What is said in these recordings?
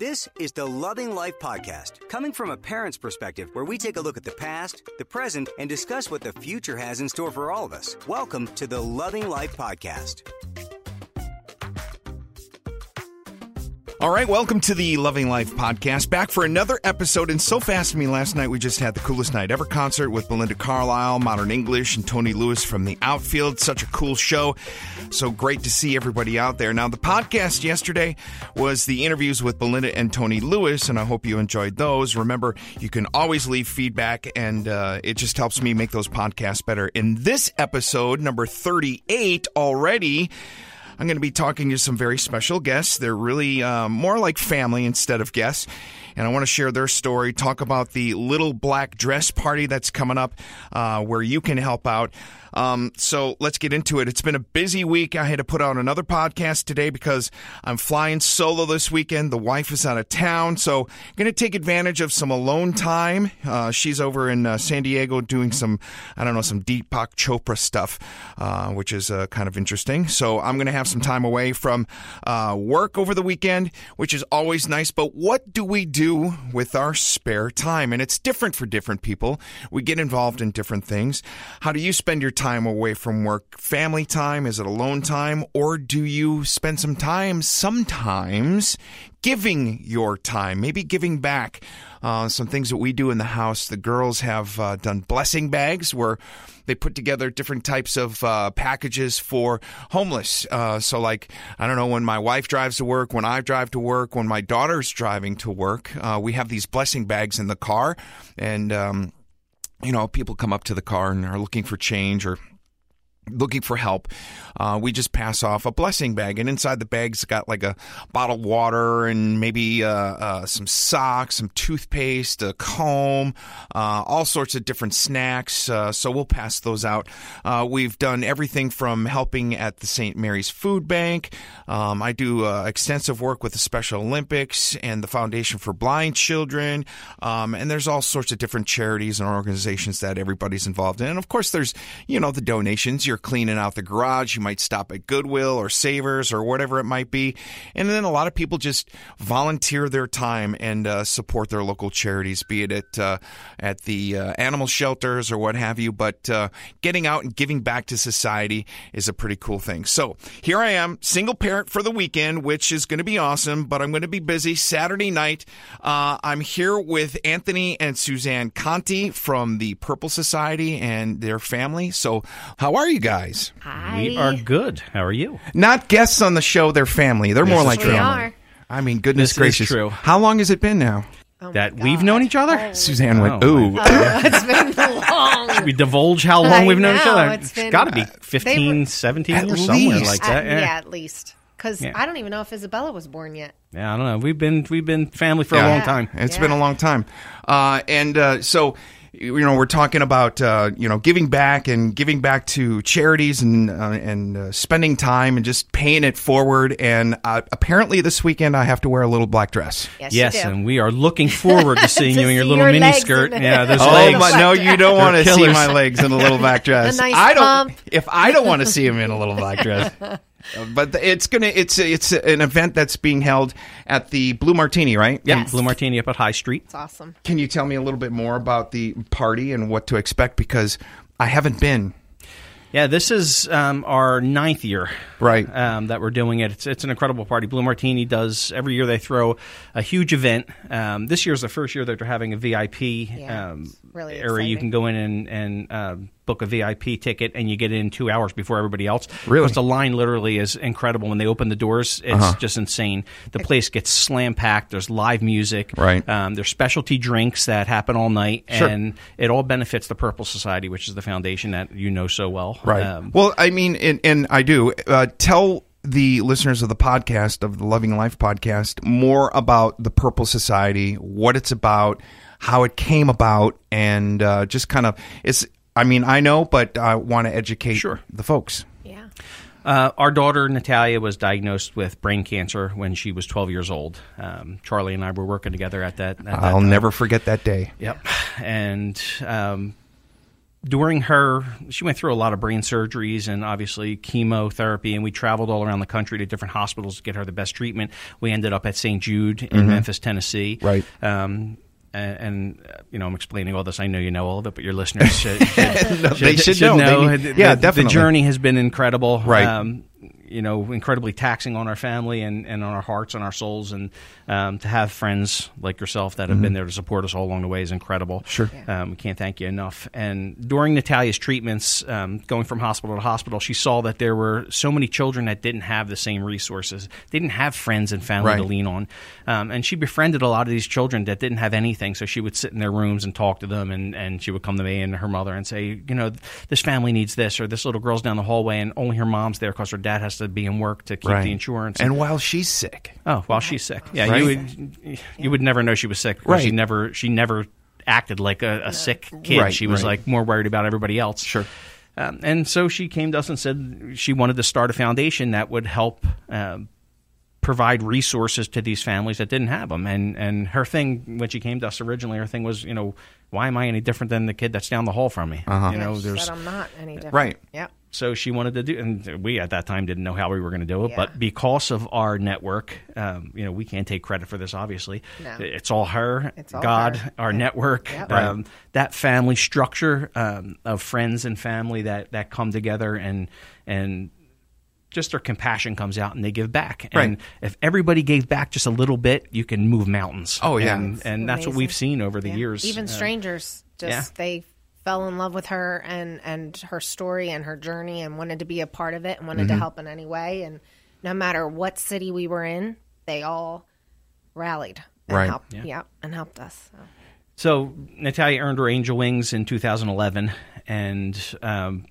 This is the Loving Life Podcast, coming from a parent's perspective, where we take a look at the past, the present, and discuss what the future has in store for all of us. Welcome to the Loving Life Podcast. All right, welcome to the Loving Life podcast. Back for another episode. And so fast to me, last night we just had the coolest night ever concert with Belinda Carlisle, Modern English, and Tony Lewis from the outfield. Such a cool show. So great to see everybody out there. Now, the podcast yesterday was the interviews with Belinda and Tony Lewis, and I hope you enjoyed those. Remember, you can always leave feedback, and uh, it just helps me make those podcasts better. In this episode, number 38 already, I'm going to be talking to some very special guests. They're really uh, more like family instead of guests. And I want to share their story, talk about the little black dress party that's coming up uh, where you can help out. Um, so let's get into it. It's been a busy week. I had to put out another podcast today because I'm flying solo this weekend. The wife is out of town, so I'm going to take advantage of some alone time. Uh, she's over in uh, San Diego doing some, I don't know, some Deepak Chopra stuff, uh, which is uh, kind of interesting. So I'm going to have some time away from uh, work over the weekend, which is always nice. But what do we do with our spare time? And it's different for different people. We get involved in different things. How do you spend your time away from work? Family time? Is it alone time? Or do you spend some time sometimes giving your time, maybe giving back? Uh, some things that we do in the house. The girls have uh, done blessing bags where they put together different types of uh, packages for homeless. Uh, so, like, I don't know, when my wife drives to work, when I drive to work, when my daughter's driving to work, uh, we have these blessing bags in the car. And, um, you know, people come up to the car and are looking for change or looking for help, uh, we just pass off a blessing bag, and inside the bag's got like a bottle of water and maybe uh, uh, some socks, some toothpaste, a comb, uh, all sorts of different snacks. Uh, so we'll pass those out. Uh, we've done everything from helping at the St. Mary's Food Bank. Um, I do extensive work with the Special Olympics and the Foundation for Blind Children, um, and there's all sorts of different charities and organizations that everybody's involved in. And of course, there's you know the donations. You're cleaning out the garage. You might stop at Goodwill or Savers or whatever it might be. And then a lot of people just volunteer their time and uh, support their local charities, be it at, uh, at the uh, animal shelters or what have you. But uh, getting out and giving back to society is a pretty cool thing. So here I am, single parent for the weekend, which is going to be awesome, but I'm going to be busy Saturday night. Uh, I'm here with Anthony and Suzanne Conti from the Purple Society and their family. So, how are you guys? Hi. We are good. How are you? Not guests on the show, they're family. They're more like We family. are. I mean, goodness This is gracious. true. How long has it been now? Oh that my we've God. known each other? Suzanne went, Oh, ooh. Oh, it's been long. We divulge how long I we've known each know, other. it's it's been- got to be they 15, were- 17 At or somewhere least. like Uh, that. yeah. Yeah. at least. Because Yeah. I don't even know if Isabella was born yet. yeah, I don't know. We've been we've been family for Yeah. a long time. It's Yeah. been a long time. Uh, and uh, so, you know, we're talking about, uh, you know, giving back and giving back to charities and, uh, and uh, spending time and just paying it forward. And uh, apparently this weekend I have to wear a little black dress. Yes, Yes, you do. and we are looking forward to seeing To you in your little your mini skirt. Yeah, those Oh, legs. my, no, you don't want to see my legs in a little black dress. A nice I don't. pump. If I don't want to see him in a little black dress, but it's gonna. It's it's an event that's being held at the Blue Martini, right? Yeah, Yes. Blue Martini up at High Street. It's awesome. Can you tell me a little bit more about the party and what to expect? Because I haven't been. Yeah, this is um, our ninth year, Right. Um, that we're doing it. It's, it's an incredible party. Blue Martini does every year. They throw a huge event. Um, this is the first year that they're having a VIP Yeah, um, it's really area. You can go in and, and um, book a VIP ticket, and you get in two hours before everybody else. Really? Because the line literally is incredible. When they open the doors, it's Uh-huh. just insane. The place gets slam packed. There's live music. Right. Um, there's specialty drinks that happen all night, Sure. and it all benefits the Purple Society, which is the foundation that you know so well. Right. Um, well, I mean, and, and I do. Uh, tell the listeners of the podcast of the Loving Life podcast more about the Purple Society, what it's about, how it came about, and uh, just kind of it's. I mean, I know, but I want to educate Sure. the folks. Yeah. Uh, our daughter Natalia was diagnosed with brain cancer when she was 12 years old. Um, Charlie and I were working together at that. At that I'll time. never forget that day. Yep. And um, during her, she went through a lot of brain surgeries and obviously chemotherapy, and we traveled all around the country to different hospitals to get her the best treatment. We ended up at St. Jude in Memphis, Tennessee. Right. Um, and, and uh, you know, I'm explaining all this. I know you know all of it, but your listeners should, should, they should know. They The- yeah, the, definitely. The journey has been incredible. Right. Um, you know, incredibly taxing on our family and, and on our hearts and our souls. And um, to have friends like yourself that have been there to support us all along the way is incredible. Sure. Um, we can't thank you enough. And during Natalia's treatments, um, going from hospital to hospital, she saw that there were so many children that didn't have the same resources, didn't have friends and family to lean on. Um, and she befriended a lot of these children that didn't have anything. So she would sit in their rooms and talk to them, and, and she would come to me and her mother and say, you know, this family needs this, or this little girl's down the hallway, and only her mom's there because her dad has to be in work to keep the insurance. And while she's sick, Oh, while she's sick. Yeah, Right. you would you would never know she was sick. because She Right. never she never acted like a, a sick kid. Right, she was right. like more worried about everybody else. Sure. Um, and so she came to us and said she wanted to start a foundation that would help um, provide resources to these families that didn't have them. And and her thing when she came to us originally, her thing was, you know, why am I any different than the kid that's down the hall from me? Uh-huh. You know, She there's said I'm not any different. Right. Yep. So she wanted to do, and we at that time didn't know how we were going to do it. Yeah. But because of our network, um, you know, we can't take credit for this. Obviously, No. it's all her, It's all God, her. our Yeah. network, Yep. um, that family structure um, of friends and family that that come together and and just their compassion comes out and they give back. And Right. if everybody gave back just a little bit, you can move mountains. Oh, yeah. and, and that's what we've seen over the Yeah. years. Even Uh, strangers just yeah. they fell in love with her and and her story and her journey and wanted to be a part of it and wanted Mm-hmm. to help in any way and no matter what city we were in, they all rallied and Right. helped. Yep, and helped us. So. So Natalia earned her angel wings in 2011, and um,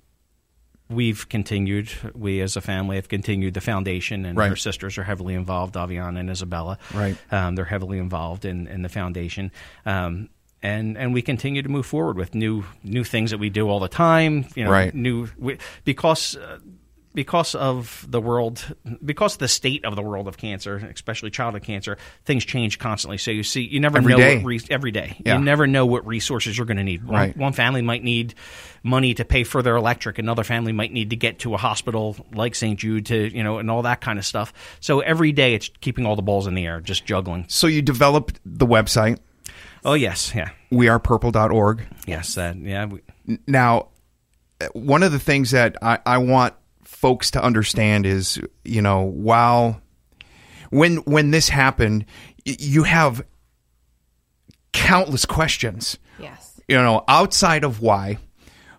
we've continued. We as a family have continued the foundation, and Right. her sisters are heavily involved. Aviona and Isabella, Right. Um, they're heavily involved in, in the foundation. Um, and, and we continue to move forward with new new things that we do all the time. You know, Right. new we, because uh, because of the world, because of the state of the world of cancer, especially childhood cancer, things change constantly. So you see, you never Every know day. what re- every day. Yeah. You never know what resources you're going to need. One, Right. one family might need money to pay for their electric. Another family might need to get to a hospital like St. Jude to you know, and all that kind of stuff. So every day, it's keeping all the balls in the air, just juggling. so you developed the website Oh yes, yeah, wearepurple.org. yes, that yeah. We, Now, one of the things that I, I want folks to understand is, you know, while when when this happened, you have countless questions. Yes. You know, outside of why,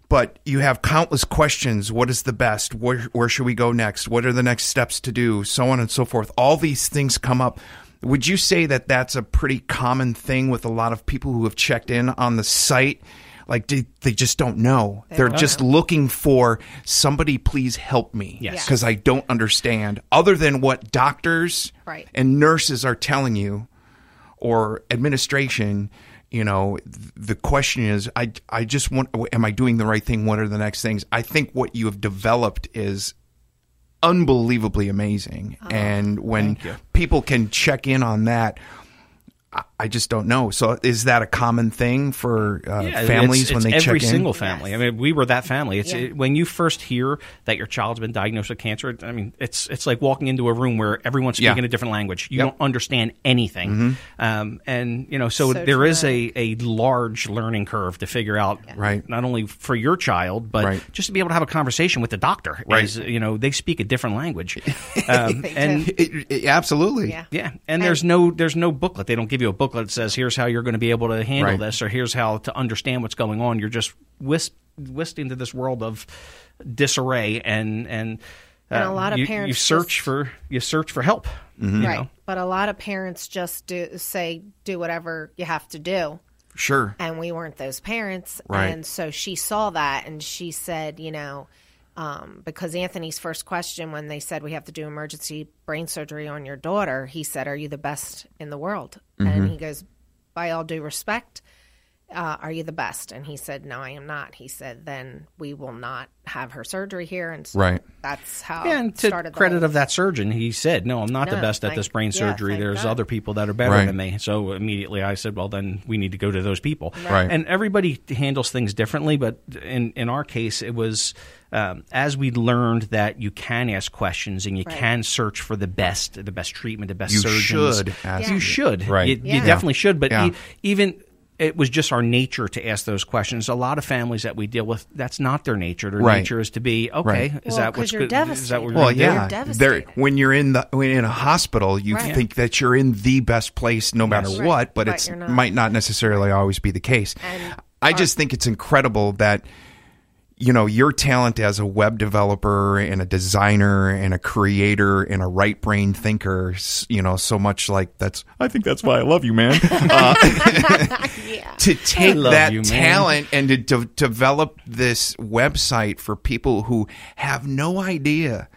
but you have countless questions. What is the best? Where where should we go next? What are the next steps to do? So on and so forth. All these things come up. Would you say that that's a pretty common thing with a lot of people who have checked in on the site? Like they, they just don't know. They are don't just looking for somebody. Please help me, Yes. because I don't understand. Other than what doctors Right. and nurses are telling you, or administration, you know, the question is, I, I just want, am I doing the right thing? What are the next things? I think what you have developed is unbelievably amazing. Oh, and when people can check in on that, I- I just don't know. So is that a common thing for uh, Yeah, families it's, when they every check in? Every single family. I mean, we were that family. It's Yeah. it, when you first hear that your child's been diagnosed with cancer. I mean, it's it's like walking into a room where everyone's speaking Yeah. a different language. You Yep. don't understand anything, um, and you know, so, So there is true. a, a large learning curve to figure out. Right. Not only for your child, but Right. just to be able to have a conversation with the doctor. Right. As, you know, they speak a different language, um, and. It- it- absolutely. Yeah. yeah, and there's no there's no booklet. They don't give you a booklet that says here's how you're going to be able to handle Right. this, or here's how to understand what's going on. You're just whisked whisked into this world of disarray, and and, And a uh, lot of you, parents you search just- for you search for help. you right. know? But a lot of parents just do say do whatever you have to do. Sure. and we weren't those parents Right. and so she saw that and she said you know Um, because Anthony's first question when they said we have to do emergency brain surgery on your daughter, he said, "Are you the best in the world?" Mm-hmm. And he goes, "By all due respect, uh, are you the best?" And he said, "No, I am not." He said, "Then we will not have her surgery here." And so Right. that's how Yeah, and it to started. the credit whole- of that surgeon, he said, "No, I'm not the No, best at this brain surgery. thank There's God. other people that are better Right. than me." So immediately I said, "Well, then we need to go to those people." Right. And everybody handles things differently, but in in our case, it was um, as we learned that you can ask questions and you Right. can search for the best, the best treatment, the best You surgeons. should ask You it. should. Right. You, you definitely should. But Yeah. e- even it was just our nature to ask those questions. A lot of families that we deal with, that's not their nature. Their Right. nature is to be okay. Right. Is Well, that 'cause what's you're good? Is that what devastated. we're Well, gonna do? You're yeah. when you're in the when in a hospital, you Right. think that you're in the best place no matter Right. what, but But it's might not necessarily always be the case. And I just think it's incredible that you know your talent as a web developer and a designer and a creator and a right brain thinker you know so much like that's i think that's why i love you man. Uh, to take that you, talent and to de- develop this website for people who have no idea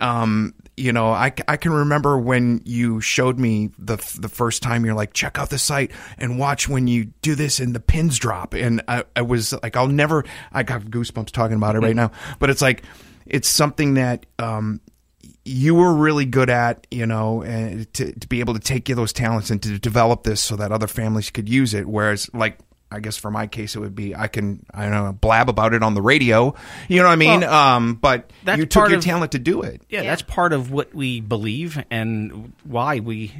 um, you know, I, I can remember when you showed me the the first time. You're like, check out the site and watch when you do this and the pins drop. And I, I was like, I'll never. I got goosebumps talking about it right now. But it's like, it's something that um, you were really good at. You know, and to to be able to take those talents and to develop this so that other families could use it. Whereas, like. I guess for my case, it would be I can I don't know blab about it on the radio, you know what I mean. Well, um, but that's you took your of- talent to do it. Yeah, Yeah. that's part of what we believe and why we,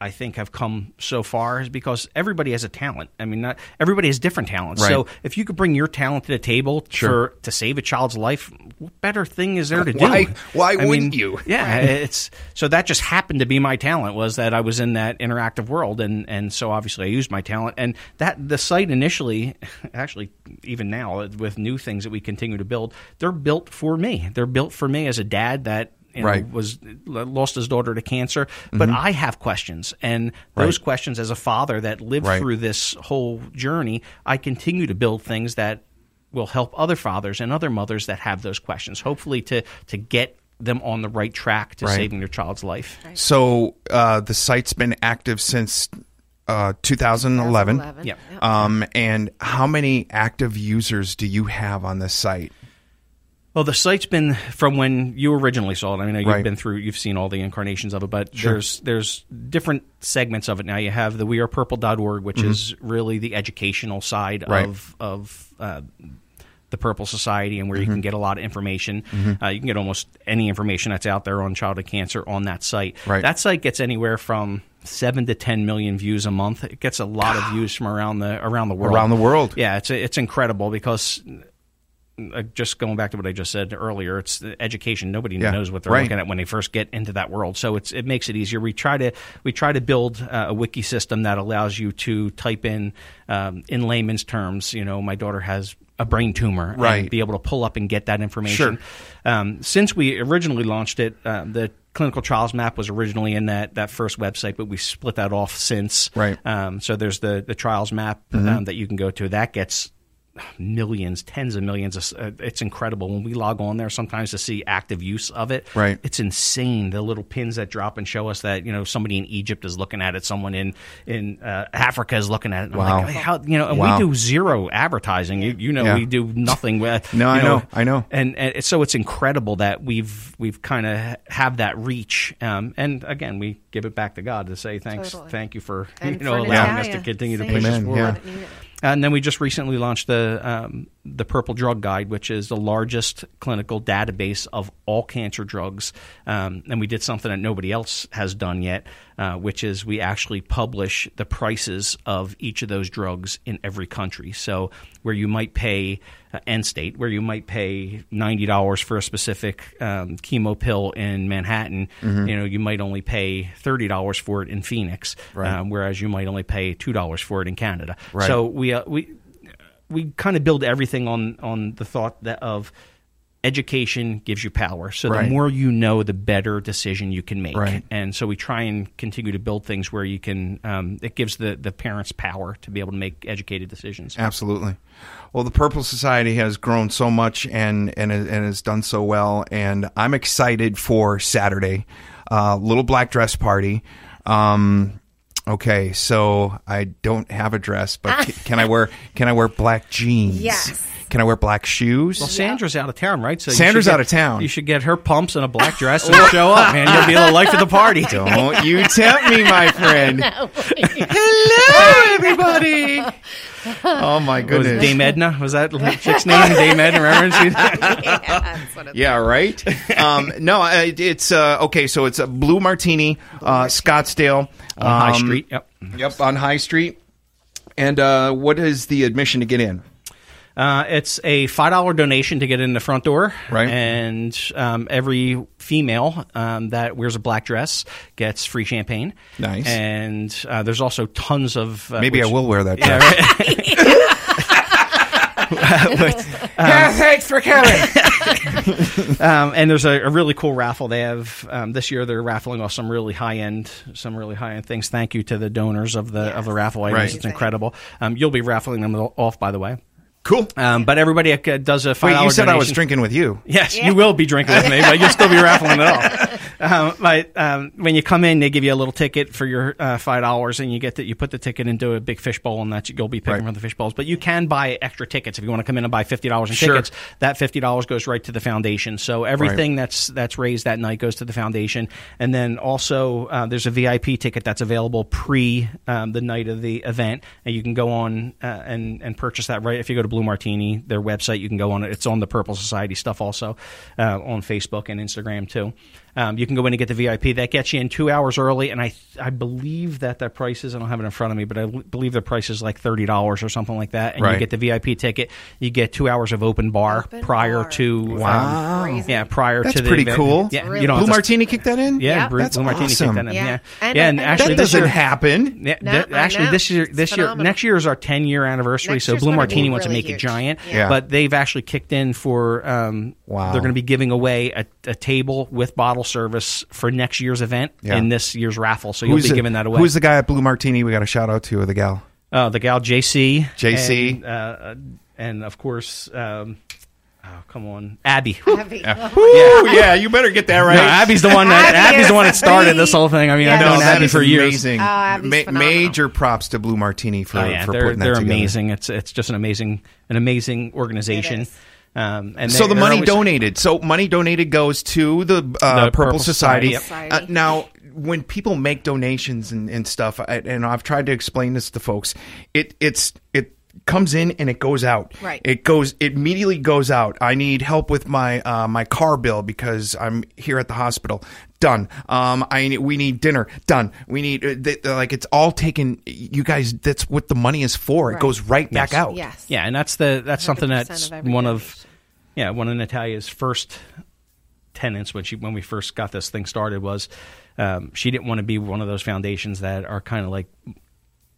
I think, have come so far is because everybody has a talent. I mean, not everybody has different talents. Right. So if you could bring your talent to the table Sure. for to save a child's life, what better thing is there to do? Why- why I wouldn't mean, you? Yeah, it's so that just happened to be my talent was that I was in that interactive world, and and so obviously I used my talent, and that the site initially, actually even now with new things that we continue to build, they're built for me. They're built for me as a dad that you know, Right. was lost his daughter to cancer. But I have questions, and those Right. questions as a father that lived Right. through this whole journey, I continue to build things that will help other fathers and other mothers that have those questions. Hopefully, to to get them on the right track to Right. saving their child's life. So uh, the site's been active since uh, 2011. 2011. Yep. Um, and how many active users do you have on this site? Well, the site's been from when you originally saw it. I mean, you've Right. been through, you've seen all the incarnations of it, but there's there's different segments of it now. You have the wearepurple.org, which is really the educational side Mm-hmm. Right. of of uh, the Purple Society, and where Mm-hmm. you can get a lot of information. Uh, you can get almost any information that's out there on childhood cancer on that site. Right. That site gets anywhere from seven to ten million views a month. It gets a lot of views from around the around the world. Around the world. Yeah, it's it's incredible because just going back to what I just said earlier, it's the education. Nobody Yeah, knows what they're right. looking at when they first get into that world. So it's it makes it easier. We try to we try to build uh, a wiki system that allows you to type in um, in layman's terms. You know, my daughter has a brain tumor, Right. And be able to pull up and get that information. Sure. Um, since we originally launched it, uh, the clinical trials map was originally in that that first website, but we split that off since. Right. Um, so there's the the trials map um, that you can go to. That gets millions, tens of millions. Of, uh, it's incredible when we log on there sometimes to see active use of it. Right. It's insane. The little pins that drop and show us that you know somebody in Egypt is looking at it, someone in in uh, Africa is looking at it. And I'm Wow. like, how you know? And Wow. we do zero advertising. You, you know, Yeah. we do nothing. With, No, I know, I know. And, and so it's incredible that we've we've kind of have that reach. Um, and again, we give it back to God to say thanks, Totally. thank you for And you know for allowing us to continue to push us Amen, forward. yeah. And then we just recently launched the um, the Purple Drug Guide, which is the largest clinical database of all cancer drugs. Um, and we did something that nobody else has done yet, uh, which is we actually publish the prices of each of those drugs in every country. So where you might pay uh, end state, where you might pay ninety dollars for a specific um, chemo pill in Manhattan, Mm-hmm. you know, you might only pay thirty dollars for it in Phoenix, Right. um, whereas you might only pay two dollars for it in Canada. Right. So we uh, we we kind of build everything on on the thought that of education gives you power. So Right. the more you know, the better decision you can make. Right. And so we try and continue to build things where you can. Um, it gives the the parents power to be able to make educated decisions. Absolutely. Well, the Purple Society has grown so much and and and has done so well, and I'm excited for Saturday, uh, little black dress party. Um, okay, so I don't have a dress, but can I wear can I wear black jeans? Yes. Can I wear black shoes? Well, Sandra's out of town, right? So Sandra's get- out of town. You should get her pumps and a black dress and show up, man. You'll be the life of the party. Don't you tempt me, my friend. Hello, everybody. Oh my Was goodness. Dame Edna? Was that the chick's name? Dame Edna, remember? Yeah, that's what Yeah, right. um, no, uh, it's uh, okay. So it's a blue martini, uh, Scottsdale, on High um, Street. Yep. Yep, on High Street. And uh, what is the admission to get in? Uh, it's a five dollar donation to get in the front door, Right. And um, every female um, that wears a black dress gets free champagne. Nice. And uh, there's also tons of uh, Maybe which- I will wear that. Yeah, dress. right. yeah, thanks for coming. Um, and there's a, a really cool raffle they have um, this year. They're raffling off some really high end, some really high end things. Thank you to the donors of the of the raffle items. Right. It's incredible. Um, you'll be raffling them off, by the way. Cool. Um, but everybody uh, does a five Wait, you said I was drinking with you. Yes, you will be drinking with me, but you'll still be raffling it off. Um, but um, when you come in, they give you a little ticket for your uh, five dollars, and you get that. You put the ticket into a big fish bowl, and that you'll be picking Right. from the fish bowls. But you can buy extra tickets if you want to come in and buy fifty dollars in Sure. tickets. That fifty dollars goes right to the foundation. So everything that's that's raised that night goes to the foundation. And then also uh, there's a VIP ticket that's available pre um, the night of the event, and you can go on uh, and and purchase that right. If you go to Blue Martini, their website, you can go on it. It's on the Purple Society stuff also uh, on Facebook and Instagram too. Um, you can go in and get the VIP. That gets you in two hours early, and I I believe that the price is I don't have it in front of me, but I l- believe the price is like thirty dollars or something like that. And Right. you get the VIP ticket. You get two hours of open bar Open prior bar. to Wow. Crazy. yeah prior That's to the pretty event. cool. Yeah, Really you don't Blue Martini kicked that in. Yeah, Yeah. Blue, That's Blue Martini awesome. kicked that in. Yeah. Yeah, And- yeah, and, and- actually that this doesn't year, happen. yeah, No, th- I actually, this year, It's this year, next year is our 10 year anniversary. Next so Blue Martini be wants to really make it giant, Yeah. but they've actually kicked in for. Um, Wow. They're going to be giving away a, a table with bottle service for next year's event Yeah. in this year's raffle. So you'll be the, giving that away. Who's the guy at Blue Martini? We got a shout out to or the gal. Uh, the gal JC. JC. And, uh, and of course, um, oh, come on, Abby. Heavy. Ooh, yeah, you better get that right. No, Abby's the one that Abby Abby's the one that is started this whole thing. I mean, Yeah, I've no, known that Abby for years. amazing. Oh, Abby's phenomenal. major props to Blue Martini for, Oh, yeah, for they're putting that together. they're amazing. It's it's just an amazing an amazing organization. It is. Um, and So the money donated. So money donated goes to the, uh, The Purple, Purple Society. Society, yep. Uh, now, when people make donations and, and stuff, I, and I've tried to explain this to folks, it it's it comes in and it goes out. Right. It goes it immediately goes out. I need help with my uh, my car bill because I'm here at the hospital. Done. Um, I need, we need dinner. Done. We need uh, th- like it's all taken. You guys, that's what the money is for. It goes right back out. Yes. Yeah, and that's the that's something 100% that's of one of yeah one of Natalia's first tenants when she when we first got this thing started was um, she didn't want to be one of those foundations that are kind of like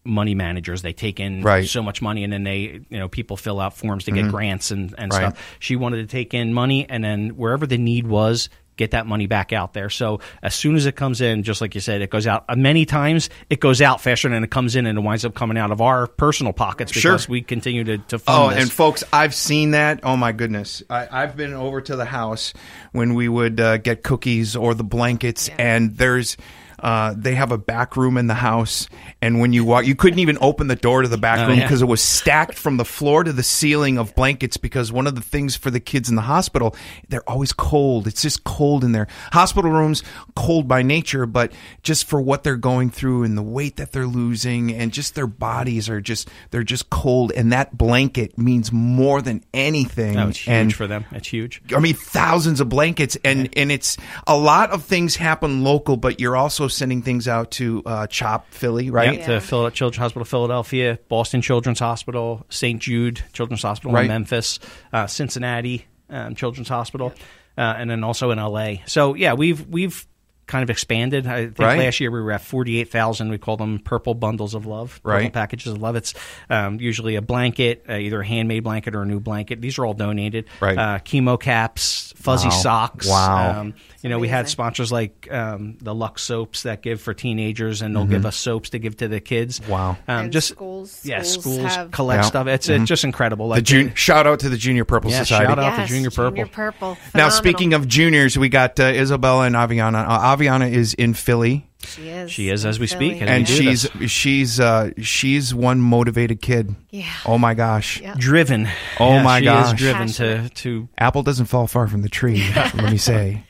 money managers. They take in Right. Mm-hmm. so much money and then they you know people fill out forms to get grants and and Right. stuff. She wanted to take in money and then wherever the need was. Get that money back out there. So as soon as it comes in, just like you said, it goes out. Uh, many times it goes out faster than it comes in, and it winds up coming out of our personal pockets Sure. because we continue to, to fund Oh, this. and folks, I've seen that. Oh my goodness, I, I've been over to the house when we would uh, get cookies or the blankets, and there's. Uh, they have a back room in the house, and when you walk, you couldn't even open the door to the back Oh, room yeah. because it was stacked from the floor to the ceiling of blankets. Because one of the things for the kids in the hospital, they're always cold. It's just cold in there. Hospital rooms, cold by nature, but just for what they're going through and the weight that they're losing, and just their bodies are just they're just cold, and that blanket means more than anything. It's huge and for them. It's huge. I mean, thousands of blankets, and and it's a lot of things happen local, but you're also sending things out to uh, CHOP Philly, right? Yeah, to Phil- Children's Hospital Philadelphia, Boston Children's Hospital, St. Jude Children's Hospital Right. in Memphis, uh, Cincinnati um, Children's Hospital, uh, and then also in LA. So yeah, we've we've kind of expanded. I think Right. last year we were at 48,000. We call them purple bundles of love, purple Right. packages of love. It's um, usually a blanket, uh, either a handmade blanket or a new blanket. These are all donated. Right. Uh, chemo caps, fuzzy Wow. socks. Wow. Um, you know, we had sponsors like um, the Lux soaps that give for teenagers, and they'll give us soaps to give to the kids. Mm-hmm. Wow. Um, And just schools- yeah, schools schools have- collect Yeah. stuff. It's, it's just incredible. The Like jun- shout out to the Junior Purple Yeah, Society. shout out to Yes, Junior Purple. Purple. Now, speaking of juniors, we got uh, Isabella and Aviona. Uh, Aviona is in Philly, she is, She is as we Philly. speak, and and do she's she's uh, she's one motivated kid. Yeah. Oh my gosh. Yeah. driven. Oh Yeah, my she gosh. is driven to to. Apple doesn't fall far from the tree. let me say.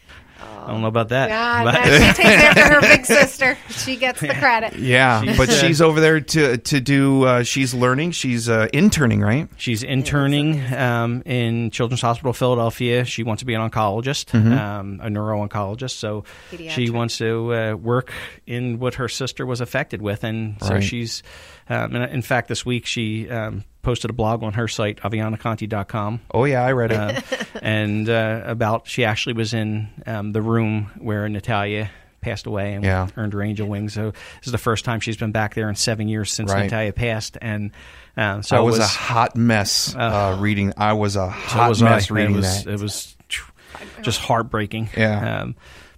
I don't know about that. Yeah, but- no, she takes after her big sister. She gets the credit. Yeah, She's, but uh, she's over there to to do. Uh, she's learning. She's uh, interning, right? She's interning um, in Children's Hospital Philadelphia. She wants to be an oncologist, Mm-hmm. um, a neuro-oncologist. So she wants to uh, work in what her sister was affected with, and so Right. she's. Um, and in fact, this week she um, posted a blog on her site, avionaconti.com. Oh yeah, I read it. uh, and uh, about she actually was in um, the room where Natalia passed away and Yeah. earned her angel wings. So this is the first time she's been back there in seven years since Right. Natalia passed, and um, so I it was, was a hot mess uh, reading. I was a so hot was mess I. reading it was, that. It was just heartbreaking. Yeah. Um,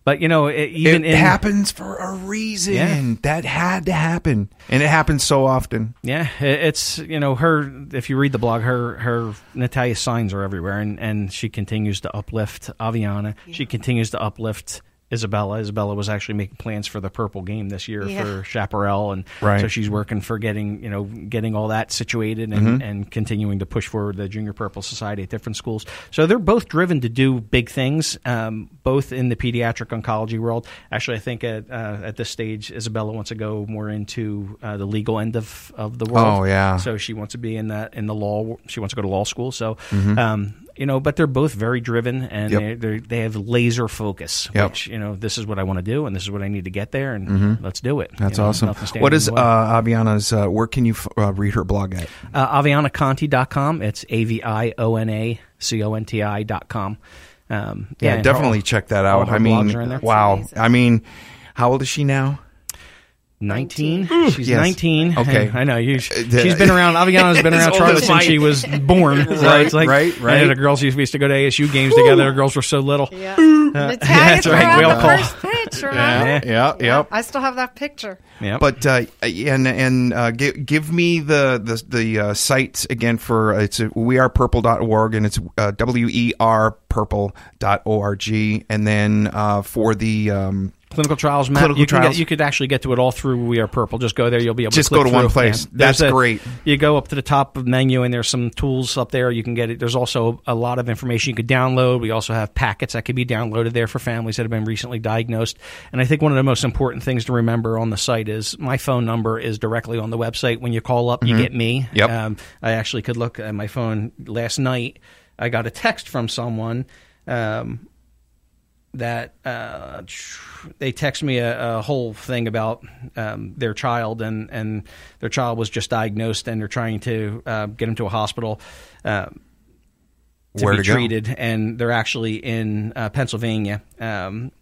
but you know, it, even it in happens for a reason. Yeah. That had to happen, and it happens so often. Yeah, it's you know her. If you read the blog, her her Natalia signs are everywhere, and and she continues to uplift Aviona. She continues to uplift. Isabella. Isabella was actually making plans for the purple game this year Yeah. for Chaparral, and Right. so she's working for getting you know getting all that situated and, and continuing to push forward the Junior Purple Society at different schools. So they're both driven to do big things, um, both in the pediatric oncology world. Actually, I think at uh, at this stage, Isabella wants to go more into uh, the legal end of, of the world. Oh, yeah. So she wants to be in that in the law. She wants to go to law school. So, Mm-hmm. um, you know, but they're both very driven and Yep. they they're, have laser focus. Yep. Which you know, this is what I want to do, and this is what I need to get there, and let's do it. Mm-hmm. That's You know, awesome. nothing standing What in is the uh. Aviona's? Uh, where can you f- uh, read her blog at? uh, avionaconti.com. It's a v i o n a c o n t i dot com. Um, Yeah, and definitely all- check that out. I mean, are in there. wow. I mean, how old is she now? 19. She's Yes. 19. Okay. And I know. You, Uh, she's been around. Aviona's been around old Charlotte since she was born. So Right, it's like, right, I right. know the girls used, we used to go to ASU games together. The girls were so little. Yeah. Uh, that's right. We all call- first pitch, remember? Yeah. Yeah, yep. I still have that picture. Yeah. But uh, and and uh, give, give me the the the uh, sites again for uh, it's uh, wearepurple.org and it's uh, w e r purple.org and then uh, for the um, clinical trials map. Clinical you, trials. Get, you could actually get to it all through We Are Purple. Just go there. You'll be able Just to click go to one place. Yeah. That's great. You go up to the top of menu, and there's some tools up there. You can get it. There's also a lot of information you could download. We also have packets that can be downloaded there for families that have been recently diagnosed. And I think one of the most important things to remember on the site is my phone number is directly on the website. When you call up, you get me. Mm-hmm. Yep. Um, I actually could look at my phone last night. I got a text from someone. Um, that uh, they text me a, a whole thing about um, their child and, and their child was just diagnosed and they're trying to uh, get him to a hospital uh, to Where be to go? treated and they're actually in uh, Pennsylvania um,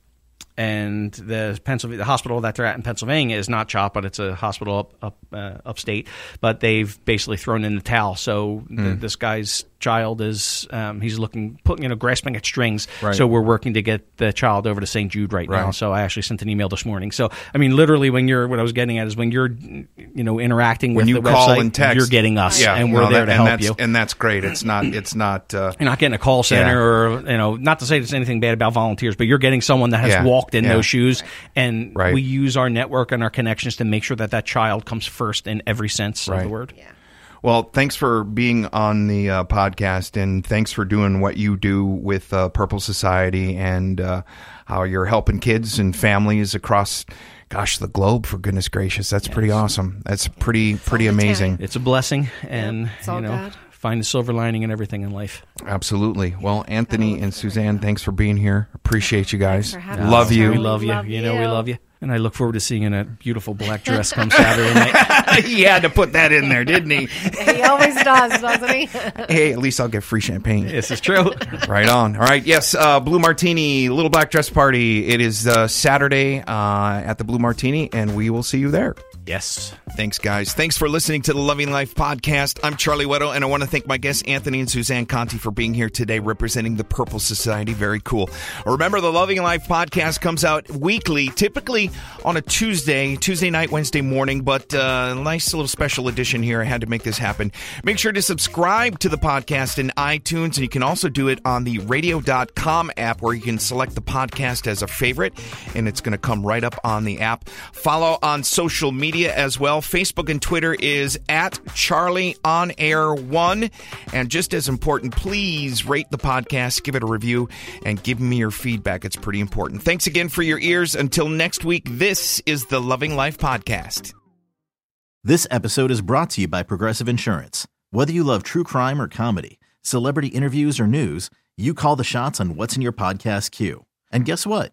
and the Pennsylvania the hospital that they're at in Pennsylvania is not CHOP, but it's a hospital up up uh, upstate. But they've basically thrown in the towel. So th- this guy's child is um, he's looking putting you know grasping at strings. Right. So we're working to get the child over to St. Jude right, now. So I actually sent an email this morning. So I mean, literally, when you're what I was getting at is when you're you know interacting when with you the call website, and text, you're getting us, yeah, and we're there that- to and help that's, you. and that's great. It's not. It's not. Uh, You're not getting a call center Yeah. or, you know, not to say there's anything bad about volunteers, but you're getting someone that has Yeah. walked in Yeah. those shoes. And Right. we use our network and our connections to make sure that that child comes first in every sense of the word. Well, thanks for being on the uh, podcast, and thanks for doing what you do with uh, Purple Society and uh, how you're helping kids and families across, gosh, the globe. For goodness gracious, that's pretty awesome. That's pretty pretty amazing. It's a blessing. And, it's all you know, God. Find the silver lining in everything in life. Absolutely. Well, Anthony and Suzanne, thanks for being here. Appreciate you guys. Love you. We love you. Love you know, we love you. And I look forward to seeing you in a beautiful black dress come Saturday night. he had to put that in there, didn't he? He always does, doesn't he? hey, at least I'll get free champagne. This is true. Right on. All right. Yes. Uh, Blue Martini, Little Black Dress Party. It is uh, Saturday uh, at the Blue Martini, and we will see you there. Yes. Thanks, guys. Thanks for listening to the Loving Life podcast. I'm Charlie Weddle, and I want to thank my guests, Anthony and Suzanne Conti, for being here today representing the Purple Society. Very cool. Remember, the Loving Life podcast comes out weekly, typically on a Tuesday, Tuesday night, Wednesday morning, but uh, nice little special edition here. I had to make this happen. Make sure to subscribe to the podcast in iTunes, and you can also do it on the radio.com app where you can select the podcast as a favorite, and it's going to come right up on the app. Follow on social media as well. Facebook and Twitter is at Charlie On Air One. And just as important, please rate the podcast, give it a review, and give me your feedback. It's pretty important. Thanks again for your ears. Until next week, this is the Loving Life Podcast. This episode is brought to you by Progressive Insurance. Whether you love true crime or comedy, celebrity interviews or news, you call the shots on what's in your podcast queue. And guess what?